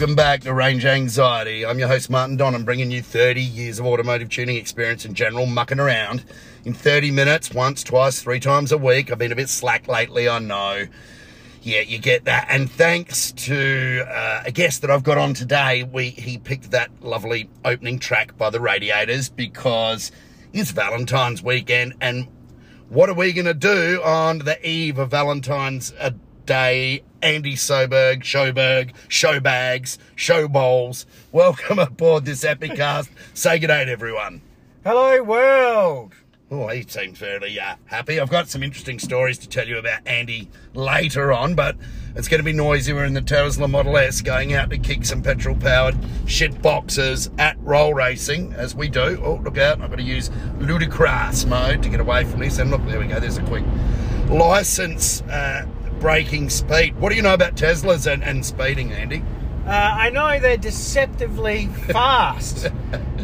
Welcome back to Range Anxiety. I'm your host, Martin Don. I'm bringing you 30 years of automotive tuning experience in general, mucking around in 30 minutes, once, twice, three times a week. I've been a bit slack lately, I know. Yeah, you get that. And thanks to uh, a guest that I've got on today, we he picked that lovely opening track by the Radiators because it's Valentine's weekend. And what are we going to do on the eve of Valentine's uh, Day? Andy Soberg, Showberg, Showbags, Showballs. Welcome aboard this epic cast. Say good day to everyone. Hello, world. Oh, he seems fairly uh, happy. I've got some interesting stories to tell you about Andy later on, but it's going to be noisy. We're in the Tesla Model S going out to kick some petrol powered shit boxes at roll racing, as we do. Oh, look out. I've got to use ludicrous mode to get away from this. And look, there we go. There's a quick license uh, braking speed. What do you know about Teslas and, and speeding, Andy? Uh, I know they're deceptively fast,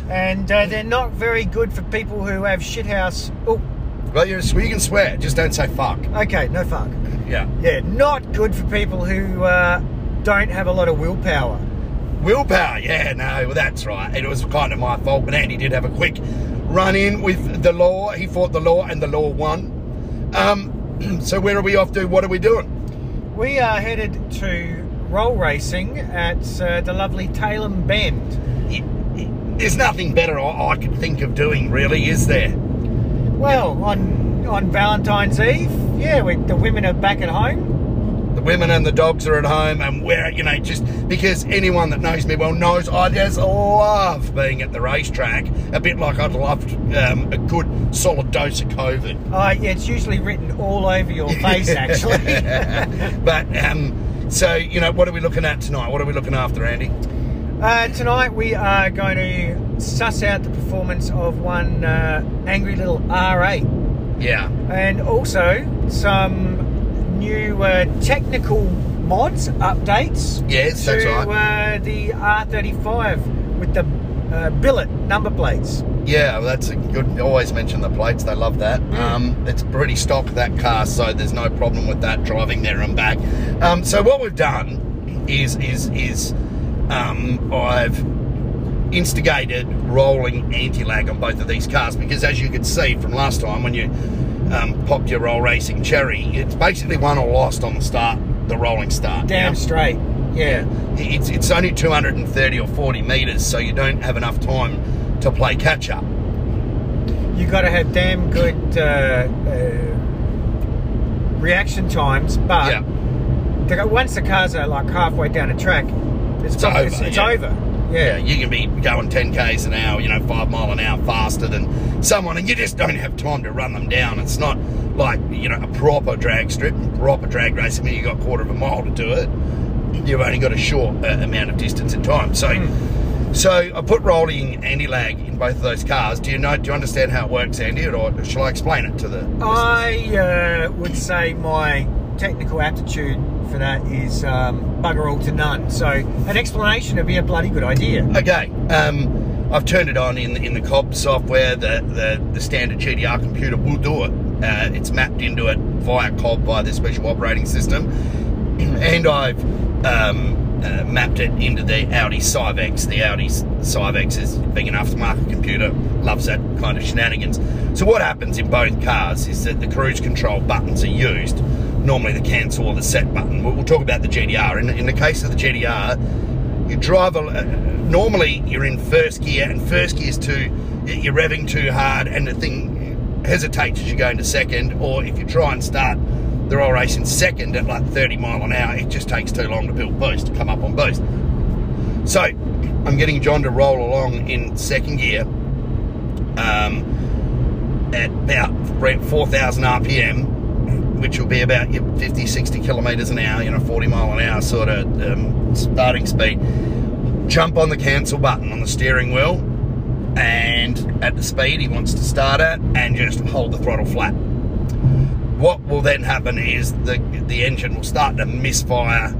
and uh, they're not very good for people who have shithouse. Oh, Well, you're, you can swear, just don't say fuck. okay, no fuck. Yeah. Yeah, not good for people who uh, don't have a lot of willpower. Willpower, yeah, no, well, that's right. It was kind of my fault, but Andy did have a quick run in with the law. He fought the law, and the law won. Um, so, where are we off to? What are we doing? We are headed to roll racing at uh, the lovely Tailem Bend. It- it- There's nothing better I, I could think of doing, really, is there? Well, on on Valentine's Eve, yeah, we, the women are back at home. Women and the dogs are at home, and we're, you know, just because anyone that knows me well knows I just love being at the racetrack. A bit like I'd loved um, a good solid dose of COVID. Uh, yeah, it's usually written all over your face, actually. but um, so you know, what are we looking at tonight? What are we looking after, Andy? Uh, tonight we are going to suss out the performance of one uh, angry little R8 Yeah, and also some new uh, technical mods, updates Yes, to that's right. uh, the R35 with the uh, billet number plates. yeah, well, that's a good. Always mention the plates; they love that. Um, it's pretty stock that car, so there's no problem with that driving there and back. Um, so what we've done is is is um, I've instigated rolling anti-lag on both of these cars because, as you could see from last time when you um, popped your roll racing cherry, it's basically won or lost on the start, the rolling start. Damn straight. Yeah. It's, it's only 230 or 40 metres, so you don't have enough time to play catch up. You got to have damn good uh, uh, reaction times, but Yeah. once the cars are like halfway down a track, it's, It's probably- over, It's, it's yeah. over. Yeah, you can be going 10 k's an hour, you know, five mile an hour faster than someone, and you just don't have time to run them down. It's not like you know a proper drag strip, proper drag racing. When you got a quarter of a mile to do it, you've only got a short uh, amount of distance and time. So, so I put rolling anti-lag in both of those cars. Do you know? Do you understand how it works, Andy, or shall I explain it to the? I uh, would say my technical aptitude for that is um, bugger all to none. So an explanation would be a bloody good idea. Okay. Um, I've turned it on in the, in the COBB software. The, the the standard GTR computer will do it. Uh, it's mapped into it via COBB by the special operating system, and I've um, uh, mapped it into the Audi Syvecs. The Audi Syvecs is being an aftermarket computer, loves that kind of shenanigans. So what happens in both cars is that the cruise control buttons are used. Normally the cancel or the set button. We'll, talk about the GTR. In, in the case of the GTR, you drive a, uh, normally you're in first gear and first gear is too you're revving too hard and the thing hesitates as you go into second or if you try and start the roll race in second at like 30 mile an hour it just takes too long to build boost to come up on boost so i'm getting john to roll along in second gear um, at about 4000 rpm which will be about your 50, 60 kilometres an hour, you know, 40 mile an hour sort of um, starting speed. Jump on the cancel button on the steering wheel, and at the speed he wants to start at, and just hold the throttle flat. What will then happen is the the engine will start to misfire,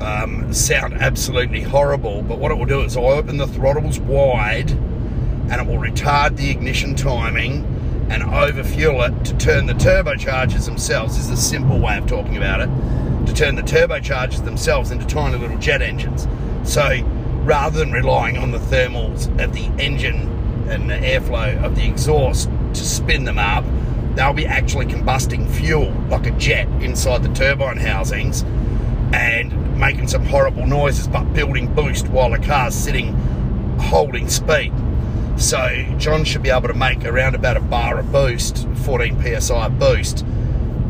um, sound absolutely horrible. But what it will do is I'll open the throttles wide, and it will retard the ignition timing and overfuel it to turn the turbochargers themselves. Is a simple way of talking about it. To turn the turbochargers themselves into tiny little jet engines. So rather than relying on the thermals of the engine and the airflow of the exhaust to spin them up, they'll be actually combusting fuel like a jet inside the turbine housings and making some horrible noises but building boost while the car's sitting holding speed. So John should be able to make around about a bar of boost, 14 psi boost,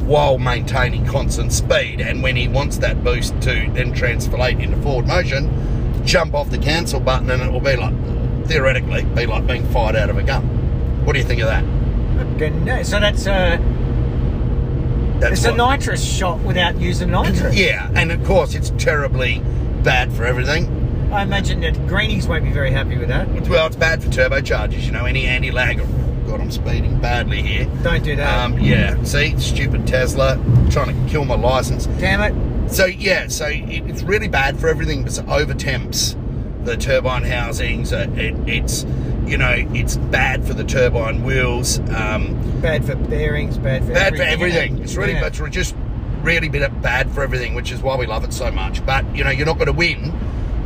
while maintaining constant speed. And when he wants that boost to then translate into forward motion, jump off the cancel button and it will be like, theoretically, be like being fired out of a gun. What do you think of that? Okay, So that's a That's it's a nitrous shot without using nitrous. Yeah, and of course it's terribly bad for everything. I imagine that greenies won't be very happy with that. Well, it's bad for turbochargers, you know, any anti-lag. God, I'm speeding badly here. Don't do that. Um, yeah, see, stupid Tesla trying to kill my license. Damn it. So yeah, so it, it's really bad for everything because it over temps the turbine housings. Uh, it, it's you know it's bad for the turbine wheels. Um, Bad for bearings, bad for bad for everything. everything. isn't it? It's really Yeah. it's just really been bad for everything, which is why we love it so much. But you know you're not going to win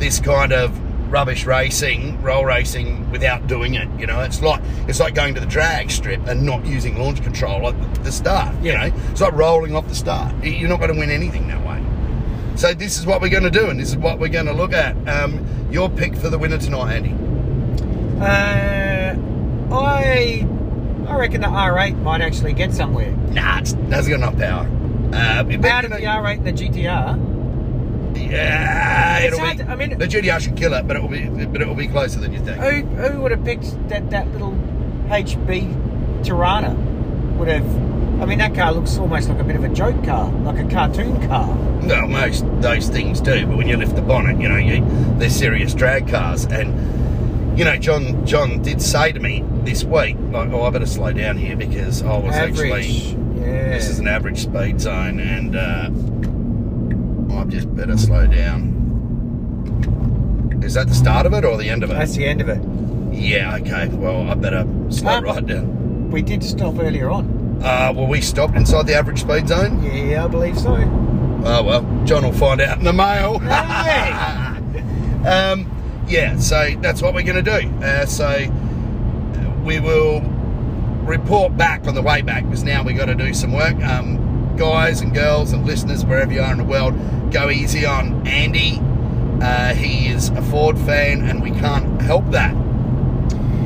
this kind of rubbish racing, roll racing without doing it. You know it's like it's like going to the drag strip and not using launch control at the start. You know it's like rolling off the start. You're not going to win anything that way. So this is what we're going to do, and this is what we're going to look at. Um, your pick for the winner tonight, Andy. Uh, I I reckon the R8 might actually get somewhere. Nah, it's, that's got enough power. Uh, Out of the R8 and the GTR, yeah, it'll be. I mean- the GTR should kill it, but it will be, but it will be closer than you think. who who would have picked that that little HB Torana? Would have. I mean, that car looks almost like a bit of a joke car, like a cartoon car. Well, most those things do, but when you lift the bonnet, you know, you, they're serious drag cars. And you know, John John did say to me this week, like, "Oh, I better slow down here because I was actually Yeah. this is an average speed zone, and uh, I just better slow down." Is that the start of it or the end of it? That's the end of it. Yeah. Okay. Well, I better slow Ah. right down. We did stop earlier on. Uh, well, we stopped inside the average speed zone. Yeah, I believe so. Oh well, John will find out in the mail. Hey! um, yeah, so that's what we're going to do. Uh, so we will report back on the way back because now we've got to do some work. Um, guys and girls and listeners, wherever you are in the world, go easy on Andy. Uh, he is a Ford fan, and we can't help that.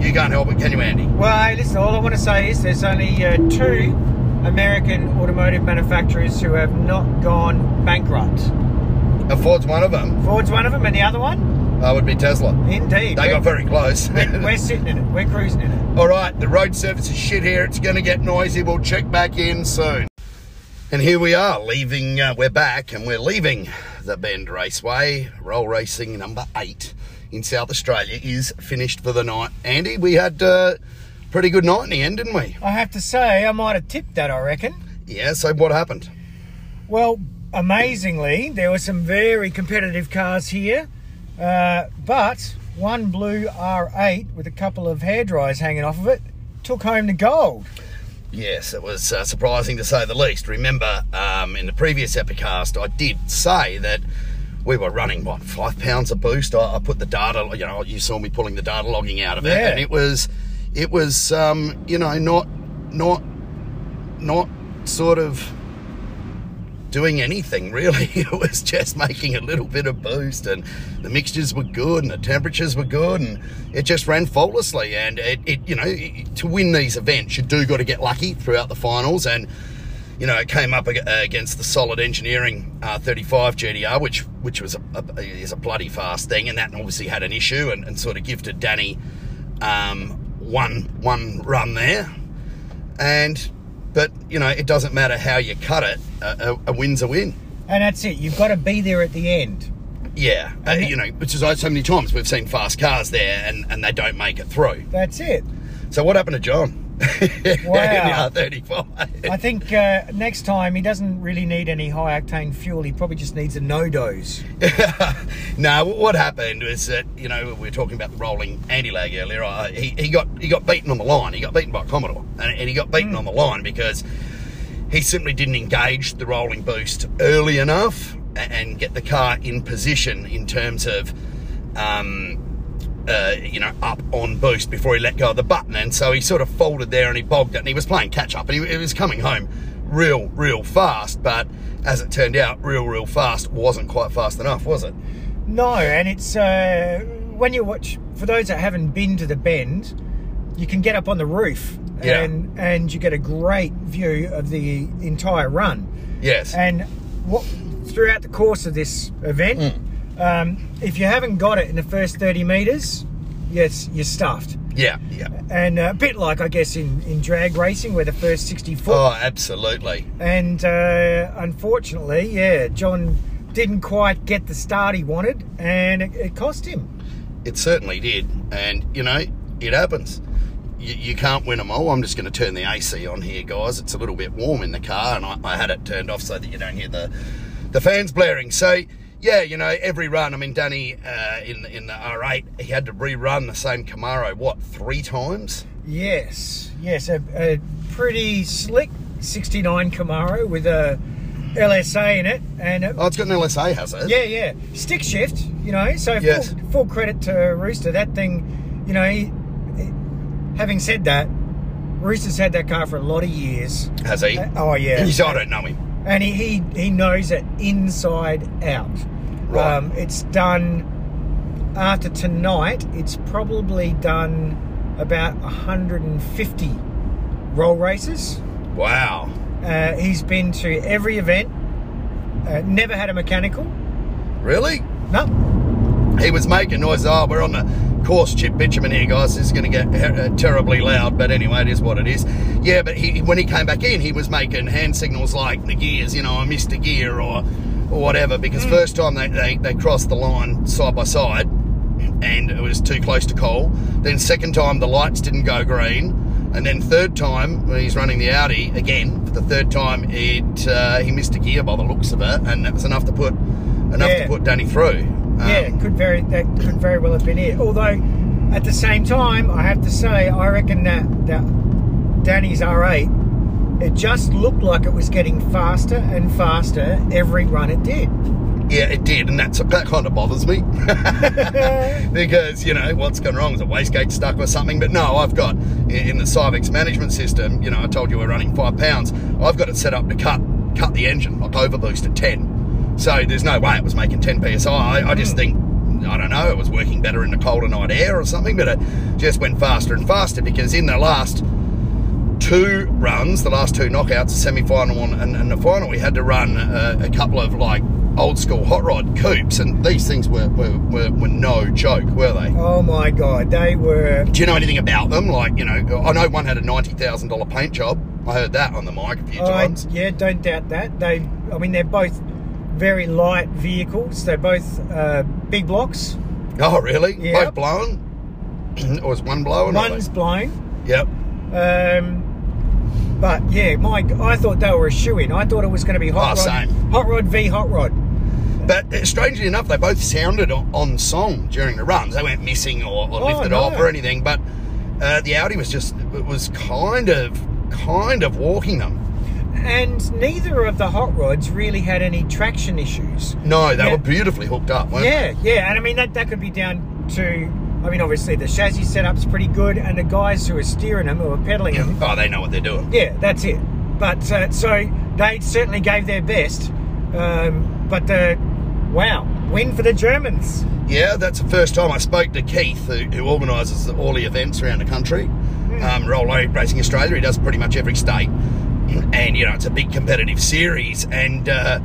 You can't help it, can you, Andy? Well, hey, listen, all I want to say is there's only uh, two American automotive manufacturers who have not gone bankrupt. A Ford's one of them. Ford's one of them, and the other one? Uh, would be Tesla. Indeed. They got very close. we're, we're sitting in it. We're cruising in it. All right, the road surface is shit here. It's going to get noisy. We'll check back in soon. And here we are, leaving. Uh, we're back, and we're leaving the Bend Raceway. Roll racing number eight in South Australia is finished for the night. Andy, we had uh, pretty good night in the end, didn't we? I have to say, I might have tipped that, I reckon. Yeah. So what happened? Well, amazingly, there were some very competitive cars here, uh, but one blue R8 with a couple of hair dryers hanging off of it took home the gold. Yes, it was uh, surprising to say the least. Remember, um, in the previous Epicast, I did say that we were running what five pounds of boost. I, I put the data, you know, you saw me pulling the data logging out of it, Yeah. and it was, it was, um, you know, not, not, not sort of doing anything really. It was just making a little bit of boost, and the mixtures were good, and the temperatures were good, and it just ran faultlessly. And it, it you know, to win these events, you do got to get lucky throughout the finals, and you know, it came up against the solid engineering uh, 35 GTR, which which was a, a, is a bloody fast thing, and that obviously had an issue, and, and sort of gifted Danny um, one one run there, and. But you know, it doesn't matter how you cut it. A, a, win's a win. And that's it. You've got to be there at the end. Yeah, uh, it- you know, which is so many times we've seen fast cars there and, and they don't make it through. That's it. So what happened to John? Wow. in the R35. I think uh, next time he doesn't really need any high octane fuel. He probably just needs a no dose. no, what happened was that you know we were talking about the rolling anti-lag earlier. I, he, he got he got beaten on the line. He got beaten by Commodore, and, and he got beaten on the line because he simply didn't engage the rolling boost early enough and get the car in position in terms of um, uh, you know, up on boost before he let go of the button. And so he sort of folded there and he bogged it and he was playing catch up and he, he was coming home real, real fast. But as it turned out, real, real fast wasn't quite fast enough, was it? No, and it's uh, when you watch. For those that haven't been to the bend, you can get up on the roof Yeah. and and you get a great view of the entire run. Yes. And what throughout the course of this event, Hmm. um, if you haven't got it in the first thirty meters, yes, you're stuffed. yeah, yeah. And a bit like I guess in, in drag racing, where the first sixty foot Oh, absolutely. and uh, unfortunately, yeah, John didn't quite get the start he wanted, and it, it cost him. It certainly did. And, you know, it happens. You, you can't win them all. I'm just going to turn the AC on here, guys. It's a little bit warm in the car, and I, I had it turned off so that you don't hear the, the fans blaring. So, yeah, you know, every run, I mean, Danny uh, in, in the R8, he had to rerun the same Camaro, what, three times? Yes, yes, a, a pretty slick '69 Camaro with a LSA in it, and a, Oh, it's got an LSA, has it? yeah, yeah, stick shift. You know, so Yes. full, full credit to Rooster. That thing, you know. He- having said that, Rooster's had that car for a lot of years. Has he? Uh, oh yeah, He's, I don't know him. and he, he he knows it inside out. Right. Um, it's done after tonight. It's probably done about 150 roll races. Wow. Uh, he's been to every event. Uh, never had a mechanical. Really? No. he was making noise. Oh, we're on the course chip bitumen here, guys. This is going to get uh, terribly loud, but anyway, it is what it is. Yeah, but he, when he came back in, he was making hand signals like the gears, you know, I missed a gear or or whatever. Because first time they, they they crossed the line side by side, and it was too close to coal. Then second time the lights didn't go green. And then third time, when he's running the Audi again, for the third time, it uh, he missed a gear by the looks of it, and that was enough to put enough Yeah. to put Danny through. Um, yeah, could very that could very well have been it. Although, at the same time, I have to say, I reckon that that Danny's R8, it just looked like it was getting faster and faster every run it did. Yeah, it did, and that's that kind of bothers me because you know what's gone wrong? Is a wastegate stuck or something? But no, I've got in in the Syvecs management system. You know, I told you we're running five pounds. I've got it set up to cut cut the engine like overboost at ten. So there's no way it was making ten psi. I, I just think I don't know. It was working better in the colder night air or something, but it just went faster and faster because in the last two runs, the last two knockouts, the semi-final and, and, and the final, we had to run uh, a couple of like old school hot rod coupes, and these things were were, were, were no joke, were they? Oh my god, they were. Do you know anything about them? Like, you know, I know one had a ninety thousand dollar paint job. I heard that on the mic a few I, times. yeah, don't doubt that. They, I mean, they're both very light vehicles. They're both uh, big blocks. Oh, really? Yeah. Both blown? or was one blown? One's blown. Yep. Um, but yeah, my, I thought they were a shoe in. I thought it was going to be hot Oh, rod, same. hot rod v hot rod. But uh, strangely enough, they both sounded on, on song during the runs. They weren't missing or, or Oh, lifted no. off or anything. But uh, the Audi was just it was kind of kind of walking them. And neither of the hot rods really had any traction issues. No, they Yeah. were beautifully hooked up. Weren't Yeah, yeah, and I mean that that could be down to. I mean, obviously the chassis setup's pretty good, and the guys who are steering them, who are pedaling they? them, Oh, they know what they're doing. yeah, that's it. But uh, so they certainly gave their best. Um, but uh, wow, win for the Germans. Yeah, that's the first time I spoke to Keith, who, who organises all the events around the country. Um, Roll Racing Australia, he does pretty much every state. And, you know, it's a big competitive series. And uh,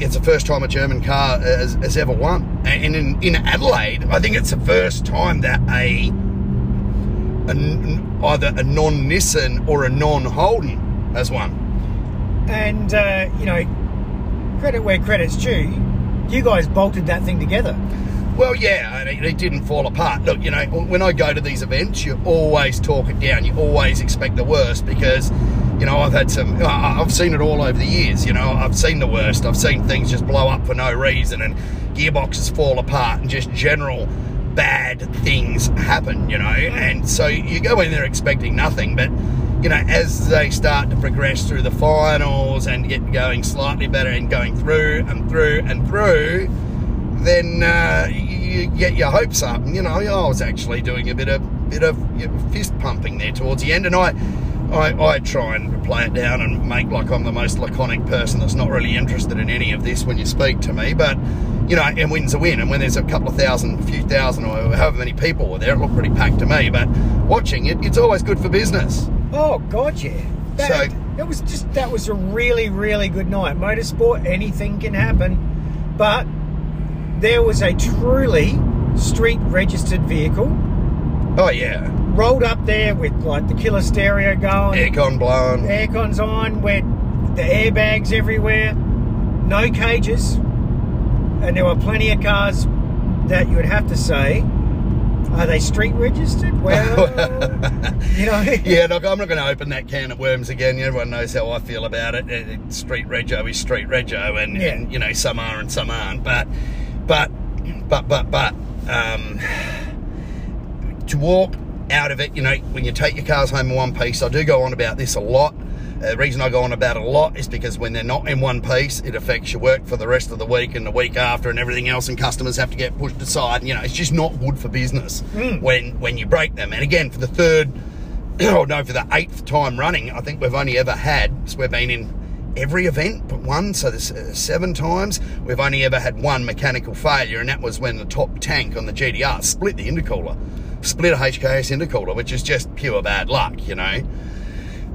it's the first time a German car has, has ever won. And in, in Adelaide, I think it's the first time that a, a either a non Nissan or a non Holden has won. And uh, you know, credit where credit's due. You guys bolted that thing together. Well, yeah, and it, it didn't fall apart. Look, you know, when I go to these events, you always talk it down. You always expect the worst because, you know, I've had some, I've seen it all over the years. You know, I've seen the worst. I've seen things just blow up for no reason and gearboxes fall apart and just general bad things happen, you know. And so you go in there expecting nothing, but you know, as they start to progress through the finals and get going slightly better and going through and through and through, then uh, you, you get your hopes up. And, you know, I was actually doing a bit of bit of fist pumping there towards the end, and I, I, I try and play it down and make like I'm the most laconic person that's not really interested in any of this when you speak to me, but. You know, and wins a win. And when there's a couple of thousand, a few thousand, or however many people were there, it looked pretty packed to me. But watching it, it's always good for business. Oh God, yeah. That, So- it was just that was a really really good night. Motorsport, anything can happen, but there was a truly street registered vehicle Oh yeah, rolled up there with like the killer stereo going, aircon blown. aircon's on, with the airbags everywhere, no cages, and there were plenty of cars that you would have to say, are they street registered? Well, you know, Yeah, look, I'm not going to open that can of worms again. Everyone knows how I feel about it- Street rego is street rego, and, Yeah. and you know some are and some aren't. But, but, but, but, but, um, to walk out of it, you know, when you take your cars home in one piece, I do go on about this a lot. Uh, the reason I go on about it a lot is because when they're not in one piece, it affects your work for the rest of the week and the week after and everything else, and customers have to get pushed aside. You know, it's just not good for business when when you break them. And again, for the third, oh no, for the eighth time running, I think we've only ever had. So we've been in every event but one, so there's uh, seven times. We've only ever had one mechanical failure, and that was when the top tank on the GTR split the intercooler, split a HKS intercooler, which is just pure bad luck, you know.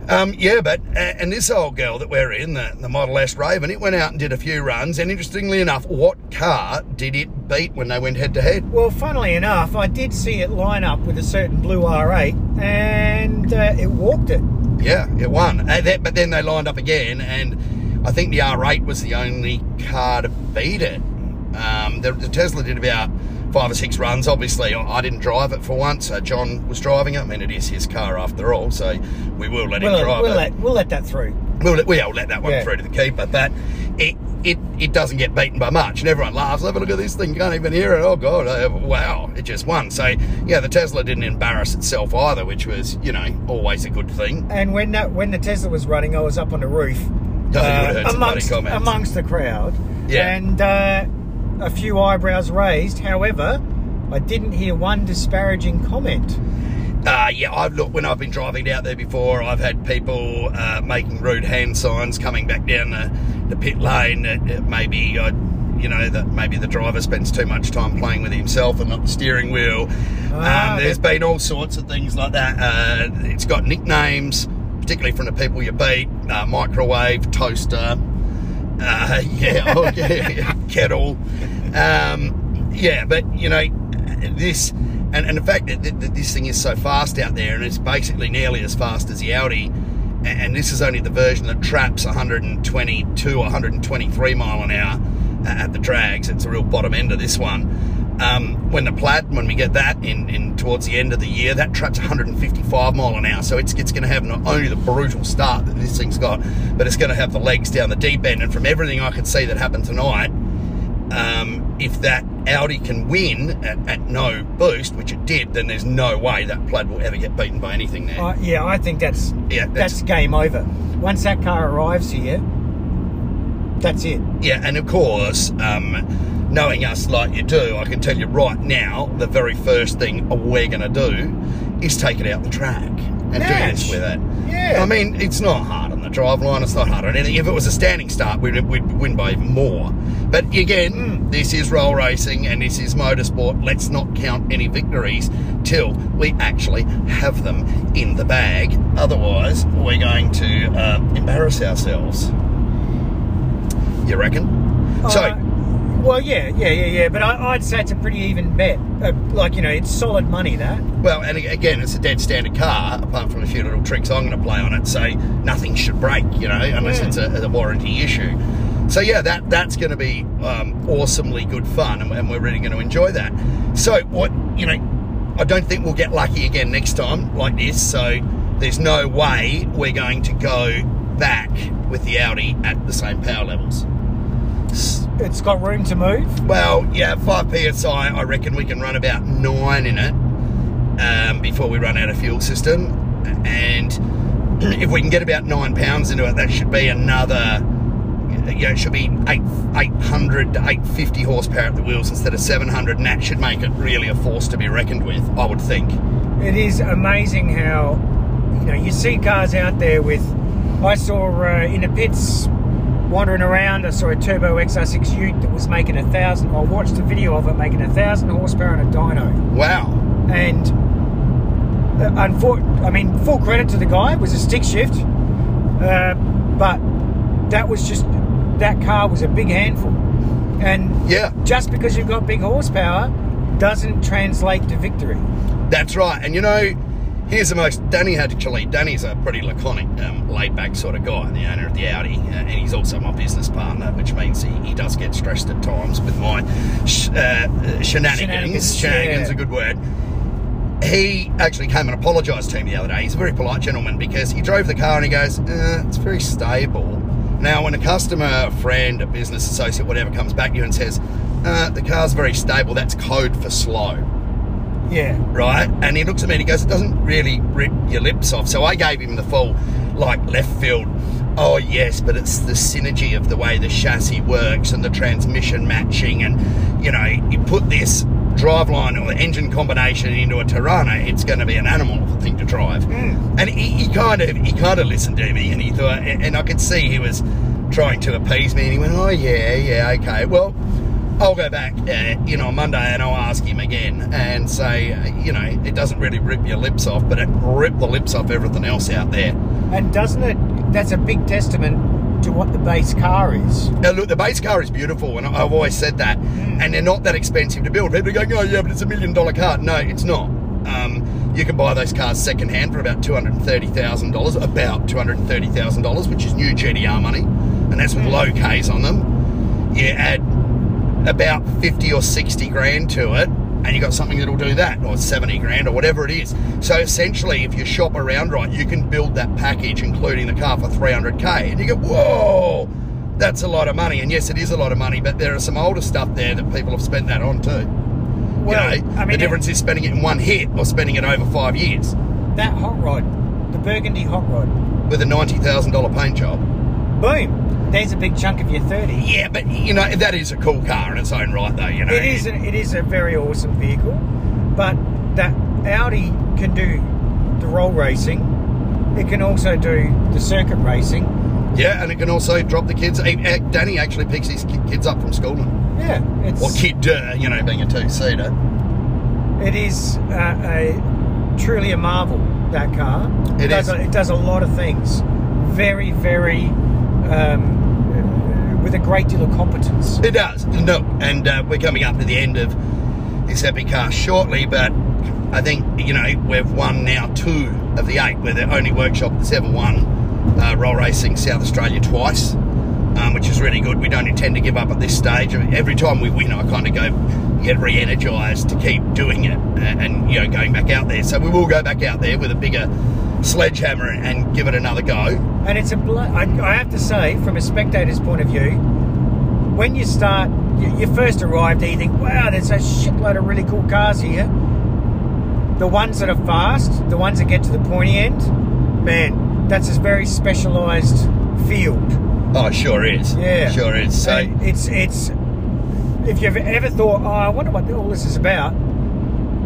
Um, yeah, but and this old girl that we're in, the, the Model S Raven, it went out and did a few runs. And interestingly enough, what car did it beat when they went head to head? Well, funnily enough, I did see it line up with a certain blue R8, and uh, it walked it. Yeah, it won. Uh, that, but then they lined up again, and I think the R8 was the only car to beat it. Um, the, the Tesla did about five or six runs. Obviously, I, didn't drive it for once. Uh, John was driving it. I mean, it is his car after all, so we will let him We'll, drive we'll it. let we'll let that through. We'll let, we'll let that one Yeah. through to the keeper, but it, it it doesn't get beaten by much, and everyone laughs. Have a look at this thing; you can't even hear it. Oh god! uh, wow! It just won. So yeah, the Tesla didn't embarrass itself either, which was you know always a good thing. And when that when the Tesla was running, I was up on the roof you would've heard some bloody amongst amongst the crowd. Yeah. And uh, a few eyebrows raised. However, I didn't hear one disparaging comment. Uh, yeah, I've looked when I've been driving out there before. I've had people uh, making rude hand signs coming back down the, the pit lane. Uh, uh, maybe I, you know, that maybe the driver spends too much time playing with himself and not the steering wheel. Ah, um, there's been all sorts of things like that. Uh, it's got nicknames, particularly from the people you beat: uh, microwave, toaster. Uh, yeah, oh, yeah, kettle. Um, yeah, but you know, this and, and the fact that, that, this thing is so fast out there and it's basically nearly as fast as the Audi, and, this is only the version that traps 122 or 123 mile an hour at the drags. It's a real bottom end of this one. Um, when the Plaid, when we get that in, in towards the end of the year, that truck's 155 mile an hour. So it's, it's going to have not only the brutal start that this thing's got, but it's going to have the legs down the deep end. And from everything I could see that happened tonight, um, if that Audi can win at, at no boost, which it did, then there's no way that Plaid will ever get beaten by anything there. Uh, yeah, I think that's yeah, that's game over. Once that car arrives here, that's it. Yeah, and of course, um, knowing us like you do, I can tell you right now, the very first thing we're going to do is take it out the track and Nash. this with it. Yeah. I mean, it's not hard on the drive line, it's not hard on anything. If it was a standing start, we'd, we'd win by even more. But again, this is roll racing and this is motorsport. Let's not count any victories till we actually have them in the bag. Otherwise, we're going to uh, embarrass ourselves. You reckon? so, Uh, well, yeah, yeah, yeah, yeah. But I, I'd say it's a pretty even bet. Uh, like you know, it's solid money that. Well, and again, it's a dead standard car, apart from a few little tricks I'm going to play on it. So nothing should break, you know, unless Yeah. it's a, a warranty issue. So yeah, that that's going to be um, awesomely good fun, and, and we're really going to enjoy that. So what you know, I don't think we'll get lucky again next time like this. So there's no way we're going to go back with the Audi at the same power levels. It's got room to move. well, yeah, 5 psi, I reckon we can run about 9 in it um, before we run out of fuel system. And if we can get about 9 pounds into it, that should be another you know, it should be eight, 800 to 850 horsepower at the wheels instead of 700, and that should make it really a force to be reckoned with, I would think. It is amazing how you know you see cars out there with. I saw uh, in the pits wandering around. I saw a turbo XR6 Ute that was making a thousand. I watched a video of it making a thousand horsepower in a dyno, Wow. and uh, I mean, full credit to the guy. It was a stick shift, uh, but that was just that car was a big handful, and Yeah, just because you've got big horsepower doesn't translate to victory. that's right. And you know, here's the most. Danny had actually. Danny's a pretty laconic, um, laid-back sort of guy, the owner of the Audi, uh, and he's also my business partner, which means he, he does get stressed at times with my sh- uh, shenanigans. Shenanigans, Shenanigans, yeah. a good word. He actually came and apologised to me the other day. He's a very polite gentleman because he drove the car and he goes, uh, "It's very stable." Now, when a customer, a friend, a business associate, whatever, comes back to you and says, uh, "The car's very stable," that's code for slow Yeah, right? And he looks at me and he goes, It doesn't really rip your lips off. So I gave him the full, like, left field. Oh, yes, but it's the synergy of the way the chassis works and the transmission matching. And, you know, you put this driveline or engine combination into a Torana, it's going to be an animal thing to drive. Mm. And he, he kind of he kind of listened to me and he thought, and I could see he was trying to appease me. And he went, Oh, yeah, yeah, okay. Well, I'll go back, uh, you know, Monday and I'll ask him again and say, you know, it doesn't really rip your lips off, but it ripped the lips off everything else out there. and doesn't it? That's a big testament to what the base car is. Now, look, the base car is beautiful, and I've always said that, and they're not that expensive to build. People are going, oh, yeah, but it's a million dollar car. No, it's not. Um, you can buy those cars secondhand for about $230,000, about $230,000, which is new GTR money, and that's with low Ks on them. You add about 50 or 60 grand to it and you got something that'll do that or 70 grand or whatever it is. So essentially if you shop around right you can build that package including the car for 300k and you go whoa that's a lot of money. And yes it is a lot of money but there are some older stuff there that people have spent that on too. Well, you know I mean, the difference is spending it in one hit or spending it over five years. That hot rod, the Burgundy hot rod, with a $90,000 paint job. Boom. There's a big chunk of your thirty. yeah but you know that is a cool car in its own right though you know It is. A, it is a very awesome vehicle, but that Audi can do the roll racing. It can also do the circuit racing. Yeah, and it can also drop the kids. eh, Danny actually picks his kids up from school, and, Yeah, it's or kid, uh, you know, being a two-seater. it is uh, a truly a marvel. That car. It does is. A, it does a lot of things. Very, very. Um, with a great deal of competence. It does. No, and uh, we're coming up to the end of this epic car shortly, but I think you know we've won now two of the eight. We're the only workshop that's ever won uh, roll racing South Australia twice. Um, which is really good. We don't intend to give up at this stage. Every time we win, I kind of go get re-energized to keep doing it and you know going back out there. So we will go back out there with a bigger sledgehammer and give it another go. And it's a. Bl- I, I have to say, from a spectator's point of view, when you start, you, you first arrived there, you think, wow, there's a shitload of really cool cars here. The ones that are fast, the ones that get to the pointy end, man, that's a very specialised field. Oh, sure is. Yeah, sure is. So And it's it's. If you've ever thought, oh, I wonder what all this is about,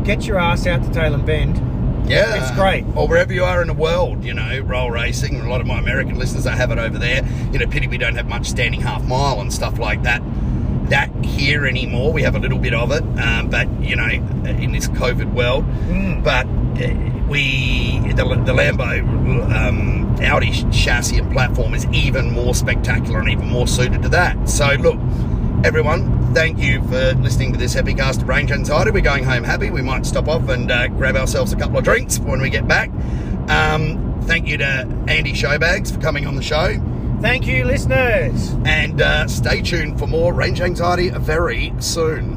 get your ass out to Tailem Bend. Yeah, It's great. Or wherever you are in the world, you know, roll racing. A lot of my American listeners, they have it over there. You know, pity we don't have much standing half mile and stuff like that. That here anymore. We have a little bit of it, um, but you know, in this COVID world. Mm. But uh, we, the, the Lambo um, Audi chassis and platform is even more spectacular and even more suited to that. So look, everyone, thank you for listening to this Epicast of Range Anxiety. We're going home happy. We might stop off and uh, grab ourselves a couple of drinks when we get back. Um, thank you to Andy Showbags for coming on the show. Thank you, listeners. And uh, stay tuned for more Range Anxiety very soon.